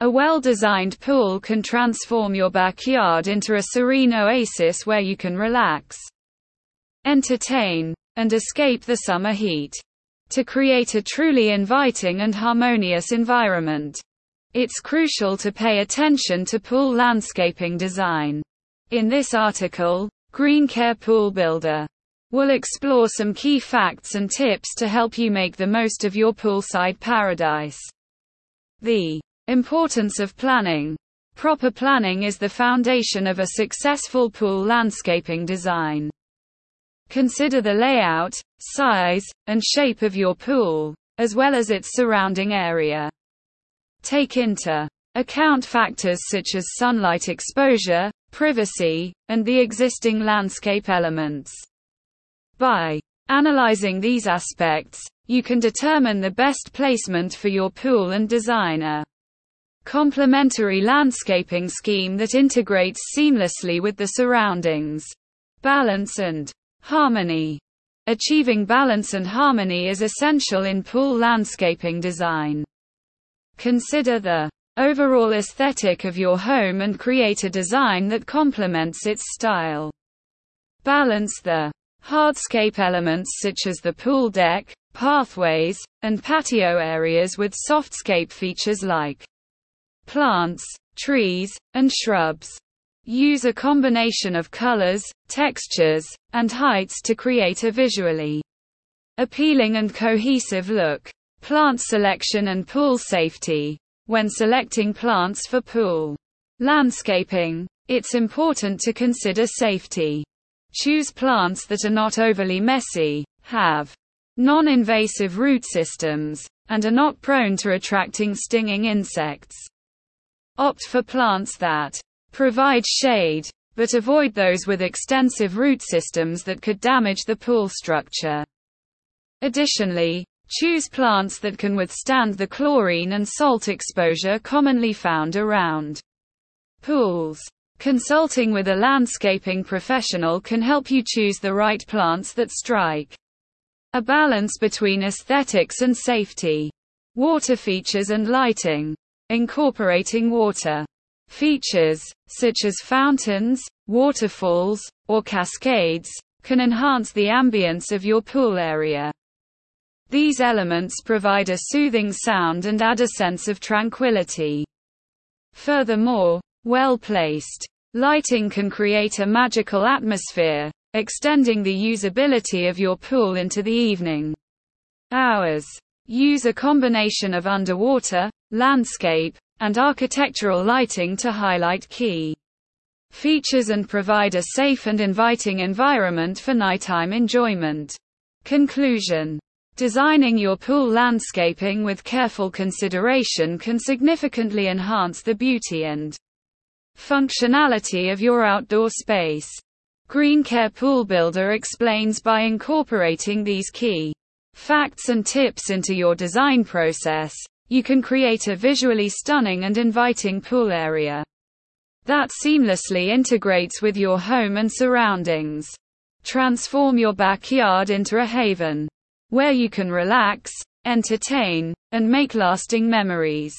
A well-designed pool can transform your backyard into a serene oasis where you can relax, entertain, and escape the summer heat. To create a truly inviting and harmonious environment, it's crucial to pay attention to pool landscaping design. In this article, GreenCare Pool Builder will explore some key facts and tips to help you make the most of your poolside paradise. The importance of planning. Proper planning is the foundation of a successful pool landscaping design. Consider the layout, size, and shape of your pool, as well as its surrounding area. Take into account factors such as sunlight exposure, privacy, and the existing landscape elements. By analyzing these aspects, you can determine the best placement for your pool and design a complementary landscaping scheme that integrates seamlessly with the surroundings. Balance and harmony. Achieving balance and harmony is essential in pool landscaping design. Consider the overall aesthetic of your home and create a design that complements its style. Balance the hardscape elements such as the pool deck, pathways, and patio areas with softscape features like plants, trees, and shrubs. Use a combination of colors, textures, and heights to create a visually appealing and cohesive look. Plant selection and pool safety. When selecting plants for pool landscaping, it's important to consider safety. Choose plants that are not overly messy, have non-invasive root systems, and are not prone to attracting stinging insects. Opt for plants that provide shade, but avoid those with extensive root systems that could damage the pool structure. Additionally, choose plants that can withstand the chlorine and salt exposure commonly found around pools. Consulting with a landscaping professional can help you choose the right plants that strike a balance between aesthetics and safety. Water features and lighting. Incorporating water features, such as fountains, waterfalls, or cascades, can enhance the ambience of your pool area. These elements provide a soothing sound and add a sense of tranquility. Furthermore, well-placed lighting can create a magical atmosphere, extending the usability of your pool into the evening hours. Use a combination of underwater, landscape, and architectural lighting to highlight key features and provide a safe and inviting environment for nighttime enjoyment. Conclusion Designing your pool landscaping with careful consideration can significantly enhance the beauty and Functionality of your outdoor space. GreenCare Pool Builder explains by incorporating these key facts and tips into your design process, you can create a visually stunning and inviting pool area that seamlessly integrates with your home and surroundings. Transform your backyard into a haven where you can relax, entertain, and make lasting memories.